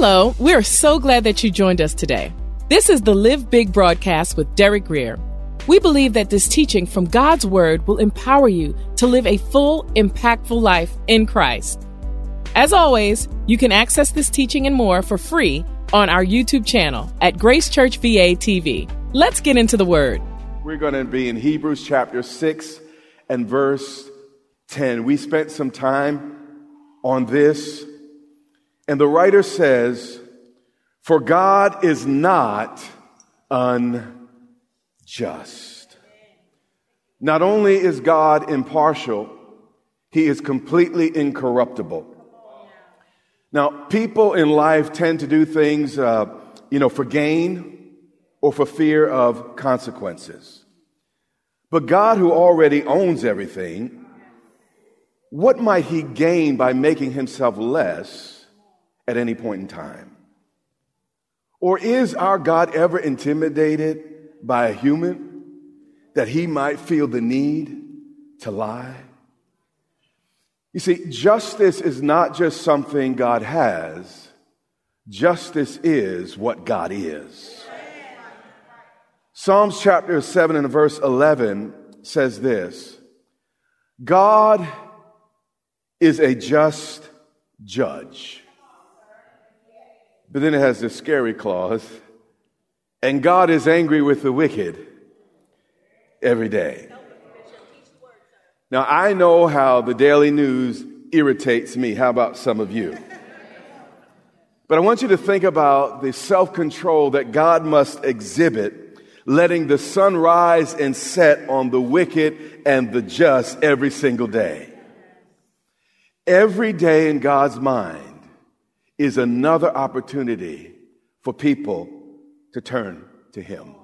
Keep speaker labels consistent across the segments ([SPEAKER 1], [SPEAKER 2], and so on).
[SPEAKER 1] Hello, we're so glad that you joined us today. This is the Live Big broadcast with Derek Grier. We believe that this teaching from God's Word will empower you to live a full, impactful life in Christ. As always, you can access this teaching and more for free on our YouTube channel at Grace Church VA TV. Let's get into the Word.
[SPEAKER 2] We're going to be in Hebrews chapter 6 and verse 10. We spent some time on this, and the writer says, For God is not unjust. Not only is God impartial, he is completely incorruptible. Now, people in life tend to do things, uh, you know, for gain or for fear of consequences. But God, who already owns everything, what might he gain by making himself less at any point in time? Or is our God ever intimidated by a human that he might feel the need to lie? You see, justice is not just something God has, justice is what God is. Psalms chapter 7 and verse 11 says this God is a just judge. But then it has this scary clause, and God is angry with the wicked every day. Now, I know how the daily news irritates me. How about some of you? But I want you to think about the self control that God must exhibit, letting the sun rise and set on the wicked and the just every single day. Every day in God's mind is another opportunity for people to turn to Him.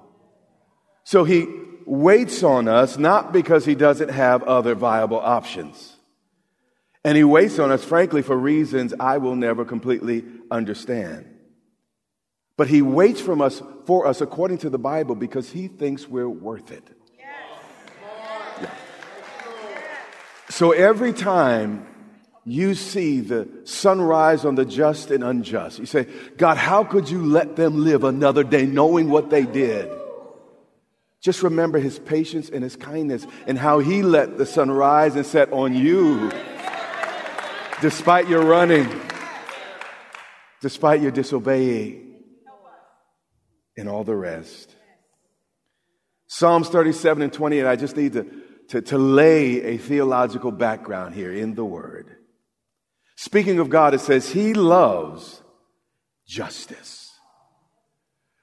[SPEAKER 2] So He waits on us not because He doesn't have other viable options. And He waits on us, frankly, for reasons I will never completely understand. But He waits from us, for us according to the Bible because He thinks we're worth it. Yeah. So every time you see the sunrise on the just and unjust. You say, God, how could you let them live another day knowing what they did? Just remember his patience and his kindness and how he let the sun rise and set on you despite your running, despite your disobeying, and all the rest. Psalms 37 and 28, I just need to, to, to lay a theological background here in the word. Speaking of God, it says, He loves justice.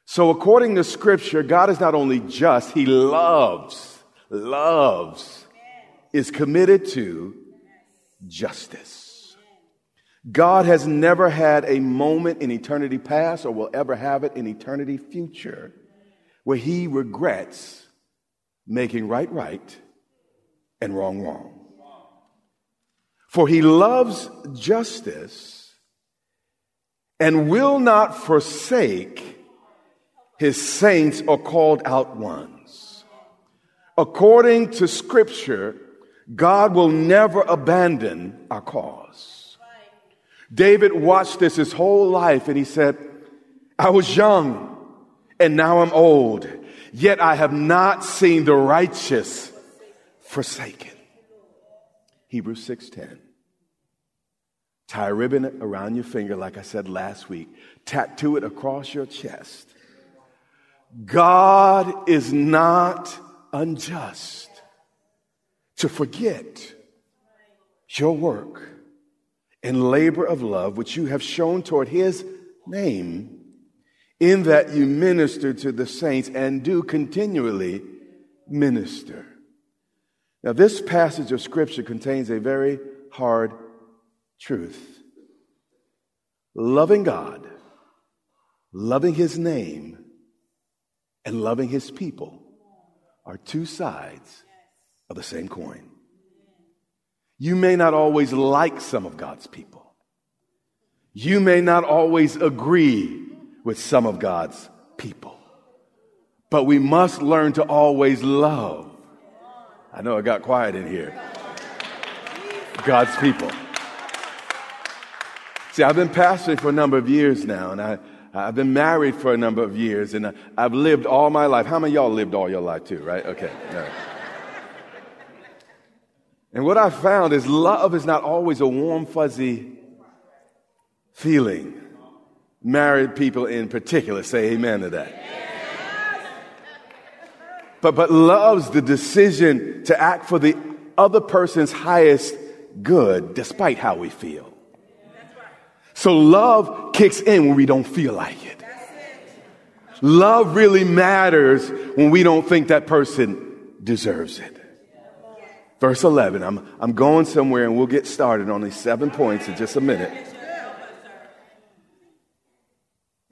[SPEAKER 2] So, according to Scripture, God is not only just, He loves, loves, is committed to justice. God has never had a moment in eternity past or will ever have it in eternity future where He regrets making right right and wrong wrong. For he loves justice and will not forsake his saints or called out ones. According to scripture, God will never abandon our cause. David watched this his whole life and he said, I was young and now I'm old, yet I have not seen the righteous forsaken Hebrews 6:10. Tie a ribbon around your finger, like I said last week. Tattoo it across your chest. God is not unjust to forget your work and labor of love which you have shown toward his name, in that you minister to the saints and do continually minister. Now, this passage of scripture contains a very hard truth. Loving God, loving his name, and loving his people are two sides of the same coin. You may not always like some of God's people. You may not always agree with some of God's people. But we must learn to always love. I know it got quiet in here. God's people. See, I've been pastoring for a number of years now, and I, I've been married for a number of years, and I've lived all my life. How many y'all lived all your life too, right? Okay. And what I found is love is not always a warm, fuzzy feeling. Married people in particular say amen to that. But, but love's the decision to act for the other person's highest good despite how we feel. So love kicks in when we don't feel like it. Love really matters when we don't think that person deserves it. Verse 11, I'm, I'm going somewhere and we'll get started on these seven points in just a minute.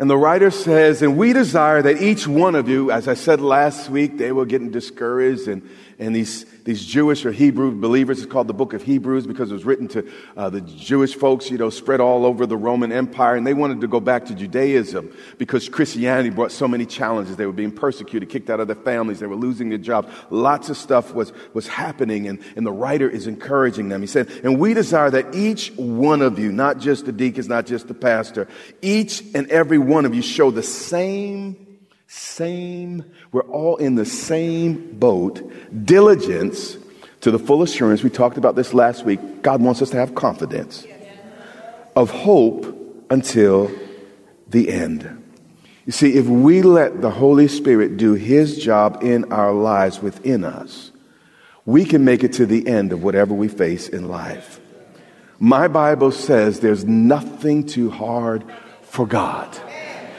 [SPEAKER 2] And the writer says, and we desire that each one of you, as I said last week, they were getting discouraged and, and these, these Jewish or Hebrew believers, it's called the book of Hebrews because it was written to uh, the Jewish folks, you know, spread all over the Roman Empire. And they wanted to go back to Judaism because Christianity brought so many challenges. They were being persecuted, kicked out of their families. They were losing their jobs. Lots of stuff was, was happening. And, and the writer is encouraging them. He said, and we desire that each one of you, not just the deacons, not just the pastor, each and every one of you show the same same, we're all in the same boat. Diligence to the full assurance. We talked about this last week. God wants us to have confidence of hope until the end. You see, if we let the Holy Spirit do His job in our lives within us, we can make it to the end of whatever we face in life. My Bible says there's nothing too hard for God,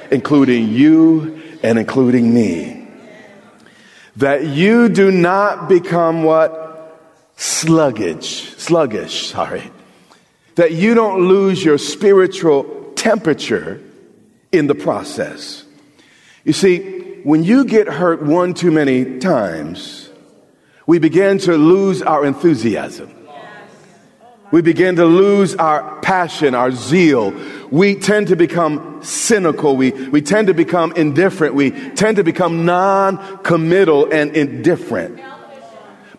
[SPEAKER 2] including you and including me. That you do not become what? Sluggish, sluggish, sorry. That you don't lose your spiritual temperature in the process. You see, when you get hurt one too many times, we begin to lose our enthusiasm. We begin to lose our passion, our zeal. We tend to become cynical. We, we tend to become indifferent. We tend to become non committal and indifferent.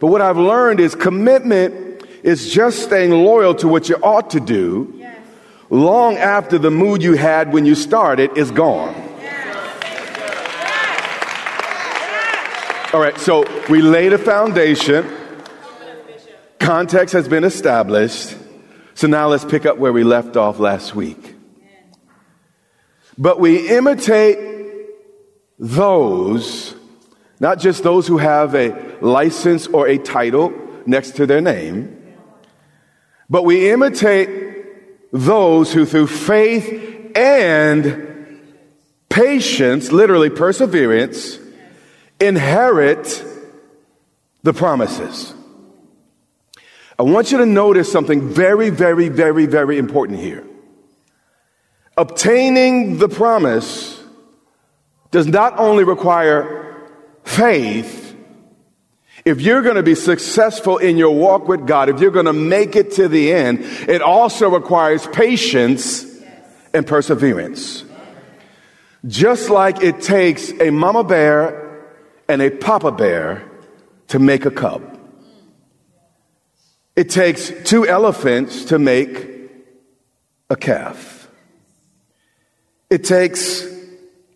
[SPEAKER 2] But what I've learned is commitment is just staying loyal to what you ought to do long after the mood you had when you started is gone. All right, so we laid a foundation. Context has been established. So now let's pick up where we left off last week. But we imitate those, not just those who have a license or a title next to their name, but we imitate those who through faith and patience, literally perseverance, inherit the promises. I want you to notice something very, very, very, very important here. Obtaining the promise does not only require faith, if you're going to be successful in your walk with God, if you're going to make it to the end, it also requires patience and perseverance. Just like it takes a mama bear and a papa bear to make a cub. It takes two elephants to make a calf. It takes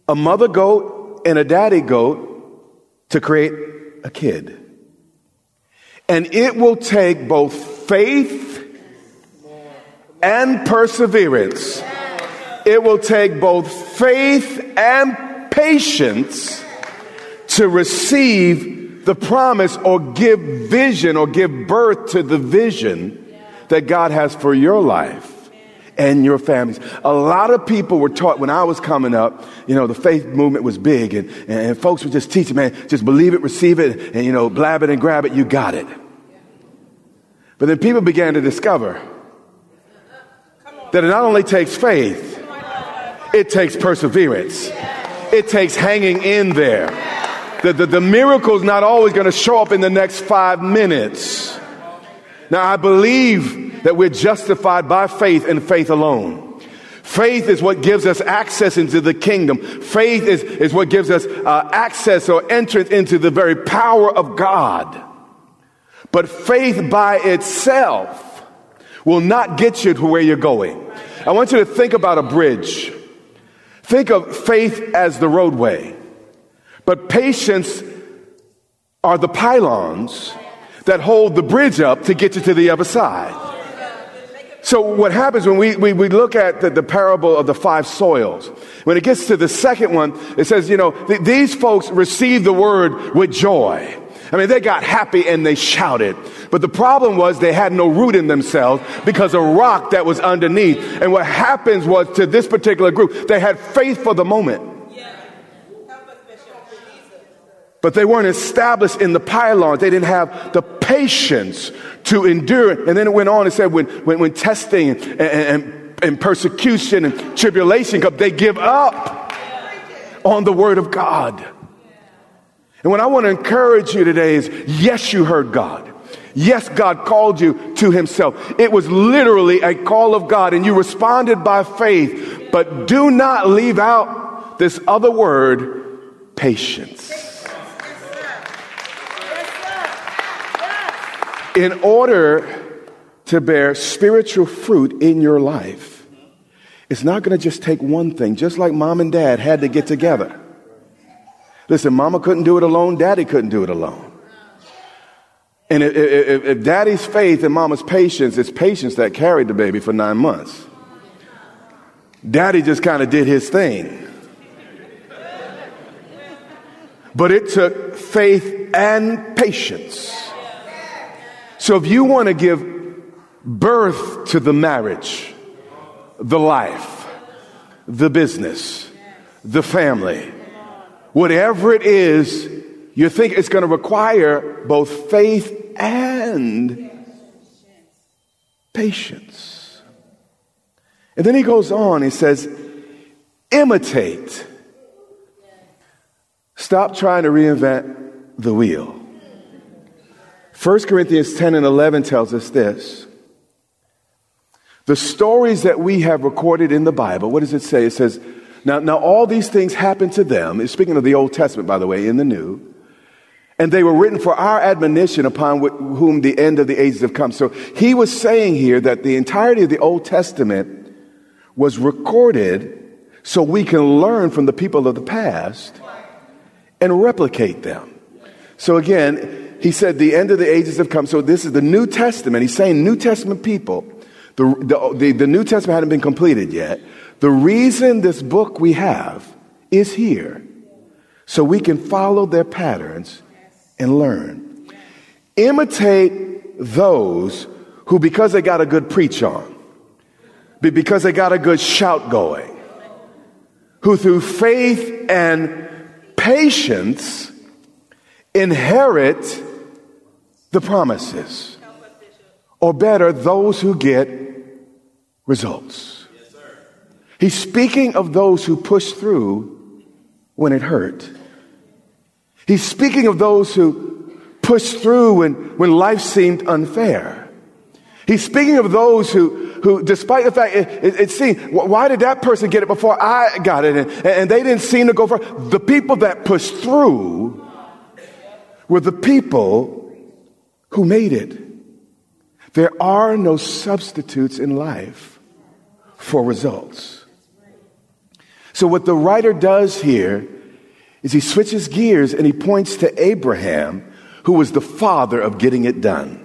[SPEAKER 2] a mother goat and a daddy goat to create a kid. And it will take both faith and perseverance. It will take both faith and patience to receive the promise or give vision or give birth to the vision that God has for your life and your families. A lot of people were taught when I was coming up, you know, the faith movement was big and, and folks were just teaching, man, just believe it, receive it, and, you know, blab it and grab it, you got it. But then people began to discover that it not only takes faith, it takes perseverance. It takes hanging in there. The, the, the miracle's not always going to show up in the next five minutes. Now, I believe that we're justified by faith and faith alone. Faith is what gives us access into the kingdom. Faith is, is what gives us uh, access or entrance into the very power of God. But faith by itself will not get you to where you're going. I want you to think about a bridge. Think of faith as the roadway, but patience are the pylons that hold the bridge up to get you to the other side. So what happens when we, we, we look at the, the, parable of the five soils, when it gets to the second one, it says, you know, th- these folks received the word with joy. I mean, they got happy and they shouted. But the problem was they had no root in themselves because a rock that was underneath. And what happens was to this particular group, they had faith for the moment. But they weren't established in the pylons. They didn't have the patience to endure. And then it went on and said when, when, when testing and, and, and persecution and tribulation come, they give up on the word of God. And what I want to encourage you today is yes, you heard God. Yes, God called you to Himself. It was literally a call of God, and you responded by faith. But do not leave out this other word, patience. In order to bear spiritual fruit in your life, it's not going to just take one thing, just like mom and dad had to get together. Listen, mama couldn't do it alone, daddy couldn't do it alone. And if, if, if, daddy's faith and mama's patience, it's patience that carried the baby for nine months. Daddy just kind of did his thing. But it took faith and patience. So if you want to give birth to the marriage, the life, the business, the family, whatever it is, you think it's going to require both faith and patience. And then he goes on, he says, imitate. Stop trying to reinvent the wheel. 1 Corinthians 10 and 11 tells us this. The stories that we have recorded in the Bible, what does it say? It says, now, now all these things happened to them. It's speaking of the Old Testament, by the way, in the New. And they were written for our admonition upon whom the end of the ages have come. So he was saying here that the entirety of the Old Testament was recorded so we can learn from the people of the past and replicate them. So again, he said the end of the ages have come. So this is the New Testament. He's saying New Testament people. The, the, the, the New Testament hadn't been completed yet. The reason this book we have is here so we can follow their patterns and learn. Imitate those who, because they got a good preach on, because they got a good shout going, who through faith and patience inherit the promises. Or better, those who get results. He's speaking of those who push through when it hurt. He's speaking of those who pushed through when, when life seemed unfair. He's speaking of those who, who despite the fact it, it, it seemed, why did that person get it before I got it? And, and they didn't seem to go for The people that pushed through were the people who made it. There are no substitutes in life for results. So, what the writer does here is he switches gears and he points to Abraham, who was the father of getting it done.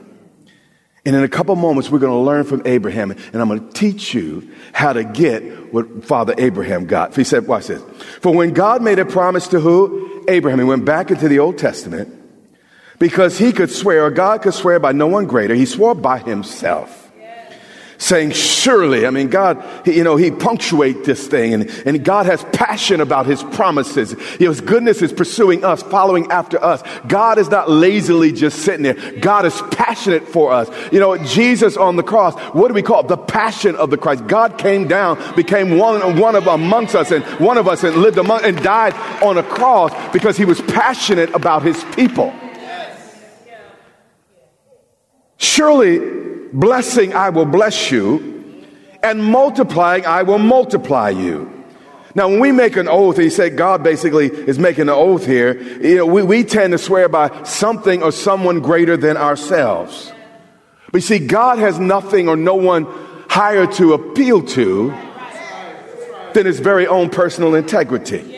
[SPEAKER 2] And in a couple moments, we're going to learn from Abraham, and I'm going to teach you how to get what Father Abraham got. He said, watch this. For when God made a promise to who? Abraham. He went back into the Old Testament because he could swear, or God could swear by no one greater. He swore by himself saying, surely, I mean, God, he, you know, he punctuate this thing and, and God has passion about his promises. His goodness is pursuing us, following after us. God is not lazily just sitting there. God is passionate for us. You know, Jesus on the cross, what do we call it? The passion of the Christ. God came down, became one, one of amongst us and one of us and lived among, and died on a cross because he was passionate about his people. Surely blessing, I will bless you, and multiplying, I will multiply you. Now, when we make an oath, he said God basically is making an oath here. You know, we, we tend to swear by something or someone greater than ourselves. But you see, God has nothing or no one higher to appeal to than his very own personal integrity.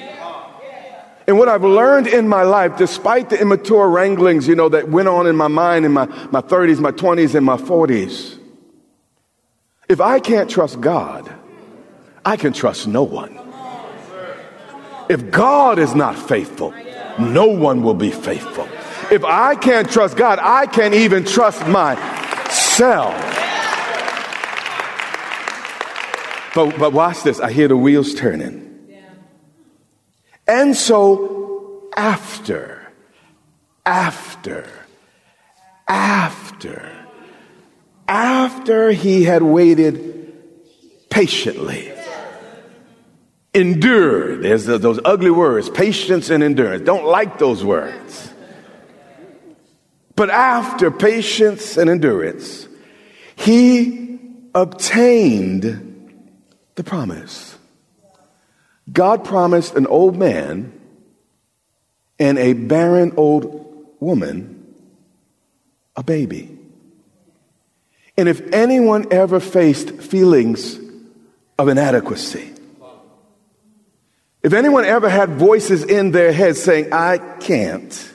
[SPEAKER 2] And what I've learned in my life, despite the immature wranglings, you know, that went on in my mind in my, my 30s, my 20s, and my 40s, if I can't trust God, I can trust no one. If God is not faithful, no one will be faithful. If I can't trust God, I can't even trust myself. But, but watch this. I hear the wheels turning. And so, after, after, after, after he had waited patiently, endured, there's those ugly words, patience and endurance. Don't like those words. But after patience and endurance, he obtained the promise. God promised an old man and a barren old woman a baby. And if anyone ever faced feelings of inadequacy, if anyone ever had voices in their head saying, I can't,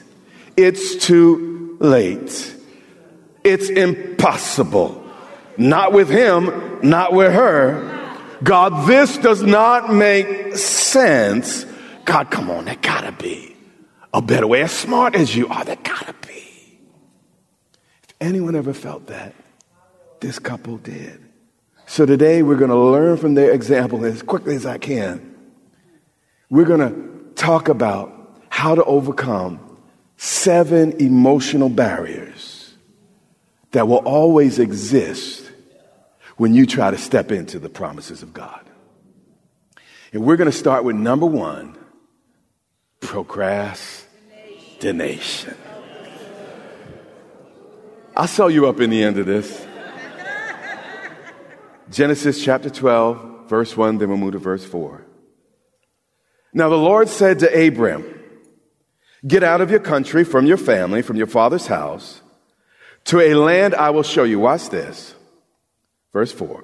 [SPEAKER 2] it's too late, it's impossible, not with him, not with her, God, this does not make sense. God, come on, there gotta be a better way. As smart as you are, there gotta be. If anyone ever felt that, this couple did. So today we're gonna learn from their example as quickly as I can. We're gonna talk about how to overcome seven emotional barriers that will always exist when you try to step into the promises of God. And we're going to start with number one procrastination. I'll sell you up in the end of this. Genesis chapter 12, verse 1, then we'll move to verse 4. Now the Lord said to Abram, Get out of your country, from your family, from your father's house, to a land I will show you. Watch this. Verse 4.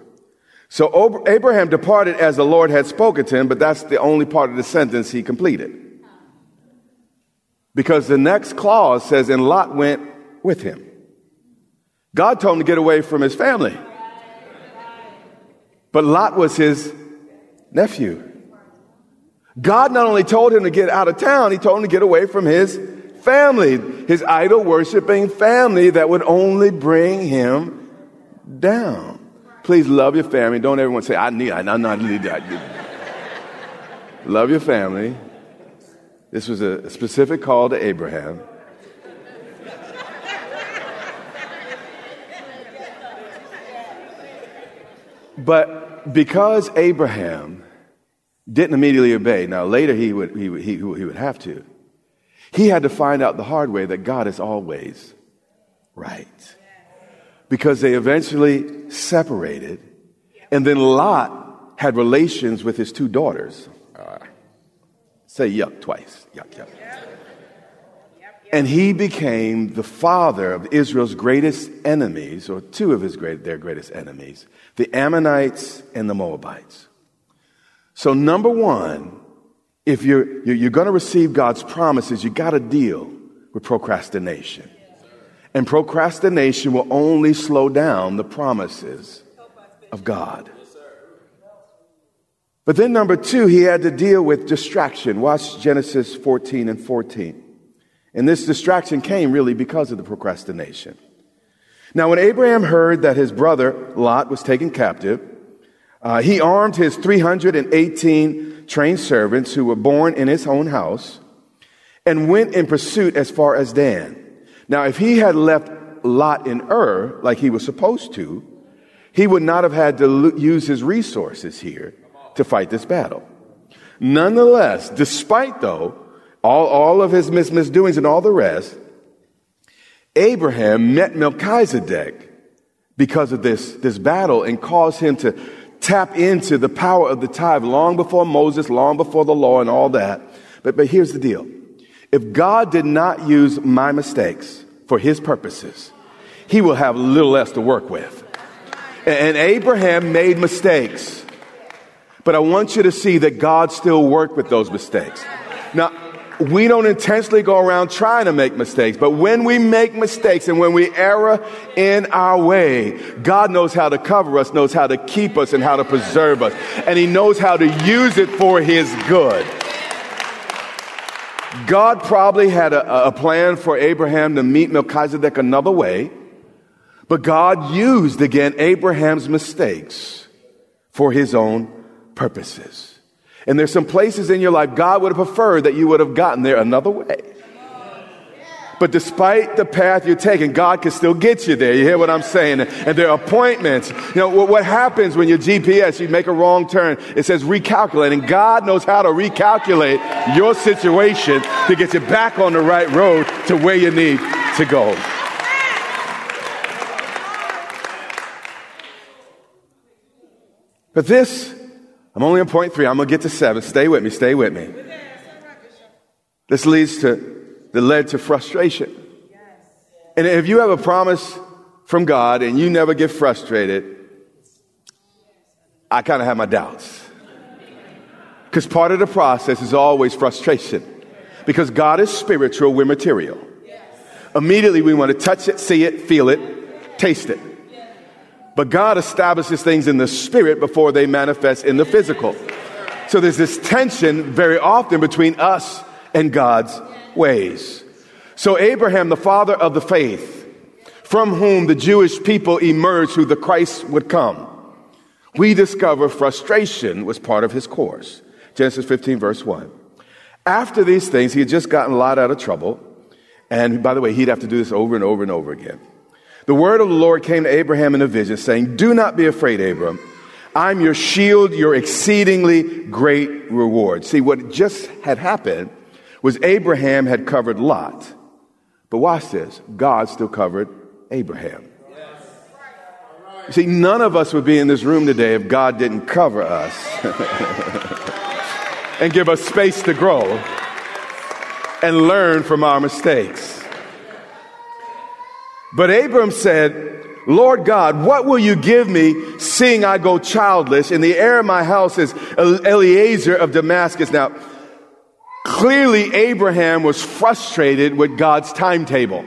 [SPEAKER 2] So Abraham departed as the Lord had spoken to him, but that's the only part of the sentence he completed. Because the next clause says, and Lot went with him. God told him to get away from his family. But Lot was his nephew. God not only told him to get out of town, he told him to get away from his family, his idol worshiping family that would only bring him down. Please love your family. Don't everyone say, I need, I'm not need that. love your family. This was a specific call to Abraham. But because Abraham didn't immediately obey, now later he would, he, would, he would have to, he had to find out the hard way that God is always right because they eventually separated. And then Lot had relations with his two daughters. Uh, say yuck twice. Yuck, yuck. And he became the father of Israel's greatest enemies, or two of his great, their greatest enemies, the Ammonites and the Moabites. So, number one, if you're, you're going to receive God's promises, you got to deal with procrastination. And procrastination will only slow down the promises of God. But then, number two, he had to deal with distraction. Watch Genesis 14 and 14. And this distraction came really because of the procrastination. Now, when Abraham heard that his brother Lot was taken captive, uh, he armed his 318 trained servants who were born in his own house and went in pursuit as far as Dan. Now, if he had left Lot in Ur like he was supposed to, he would not have had to use his resources here to fight this battle. Nonetheless, despite though all, all of his mis- misdoings and all the rest, Abraham met Melchizedek because of this, this battle and caused him to tap into the power of the tithe long before Moses, long before the law and all that. But, but here's the deal. If God did not use my mistakes for his purposes, he will have little less to work with. And Abraham made mistakes. But I want you to see that God still worked with those mistakes. Now, we don't intentionally go around trying to make mistakes, but when we make mistakes and when we err in our way, God knows how to cover us, knows how to keep us, and how to preserve us. And He knows how to use it for His good. God probably had a, a plan for Abraham to meet Melchizedek another way, but God used again Abraham's mistakes for His own purposes. And there's some places in your life God would have preferred that you would have gotten there another way. But despite the path you're taking, God can still get you there. You hear what I'm saying? And there are appointments. You know, what happens when your GPS, you make a wrong turn, it says recalculate. And God knows how to recalculate your situation to get you back on the right road to where you need to go. But this I'm only on point three. I'm going to get to seven. Stay with me. Stay with me. This leads to, that led to frustration. And if you have a promise from God and you never get frustrated, I kind of have my doubts. Because part of the process is always frustration. Because God is spiritual, we're material. Immediately we want to touch it, see it, feel it, taste it. But God establishes things in the spirit before they manifest in the physical. So there's this tension very often between us and God's ways. So Abraham, the father of the faith, from whom the Jewish people emerged who the Christ would come, we discover frustration was part of his course. Genesis 15 verse 1. After these things, he had just gotten a lot out of trouble. And by the way, he'd have to do this over and over and over again. The word of the Lord came to Abraham in a vision, saying, Do not be afraid, Abram. I'm your shield, your exceedingly great reward. See, what just had happened was Abraham had covered Lot. But watch this God still covered Abraham. See, none of us would be in this room today if God didn't cover us and give us space to grow and learn from our mistakes. But Abram said, Lord God, what will you give me seeing I go childless? In the heir of my house is Eliezer of Damascus. Now, clearly Abraham was frustrated with God's timetable.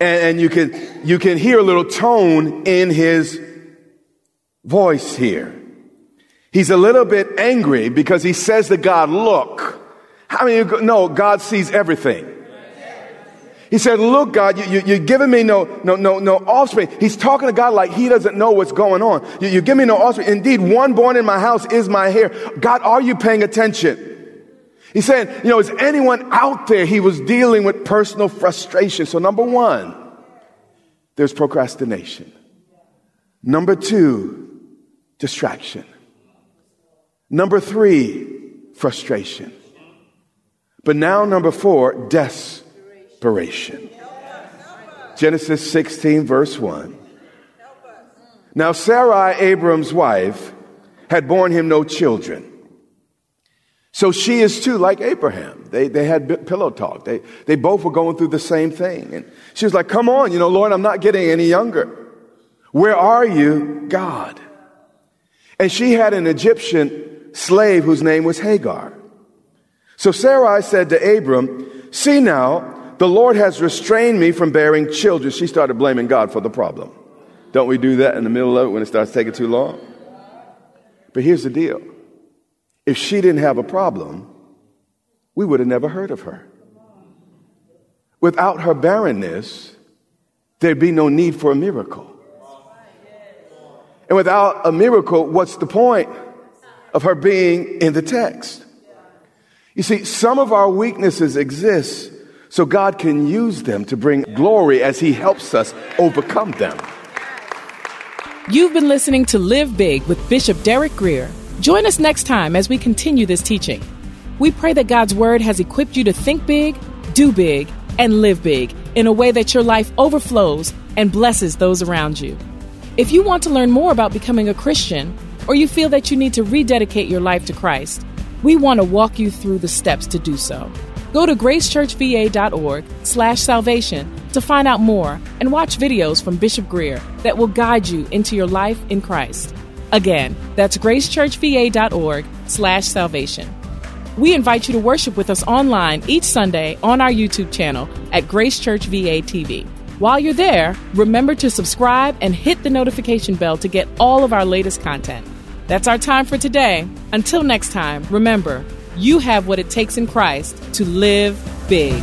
[SPEAKER 2] And, and you can, you can hear a little tone in his voice here. He's a little bit angry because he says to God, look, how many you know God sees everything? He said, look, God, you, you, you're giving me no, no, no, no offspring. He's talking to God like he doesn't know what's going on. You, you give me no offspring. Indeed, one born in my house is my heir. God, are you paying attention? He's saying, you know, is anyone out there? He was dealing with personal frustration. So number one, there's procrastination. Number two, distraction. Number three, frustration. But now number four, desperation desperation. Genesis 16, verse 1. Now, Sarai, Abram's wife, had borne him no children. So she is too like Abraham. They, they had pillow talk. They, they both were going through the same thing. And she was like, Come on, you know, Lord, I'm not getting any younger. Where are you, God? And she had an Egyptian slave whose name was Hagar. So Sarai said to Abram, See now, The Lord has restrained me from bearing children. She started blaming God for the problem. Don't we do that in the middle of it when it starts taking too long? But here's the deal if she didn't have a problem, we would have never heard of her. Without her barrenness, there'd be no need for a miracle. And without a miracle, what's the point of her being in the text? You see, some of our weaknesses exist so God can use them to bring glory as He helps us overcome them.
[SPEAKER 1] You've been listening to Live Big with Bishop Derek Grier. Join us next time as we continue this teaching. We pray that God's Word has equipped you to think big, do big, and live big in a way that your life overflows and blesses those around you. If you want to learn more about becoming a Christian, or you feel that you need to rededicate your life to Christ, we want to walk you through the steps to do so. Go to gracechurchva.org slash salvation to find out more and watch videos from Bishop Grier that will guide you into your life in Christ. Again, that's gracechurchva.org slash salvation. We invite you to worship with us online each Sunday on our YouTube channel at Grace Church VA TV. While you're there, remember to subscribe and hit the notification bell to get all of our latest content. That's our time for today. Until next time, remember, you have what it takes in Christ to live big.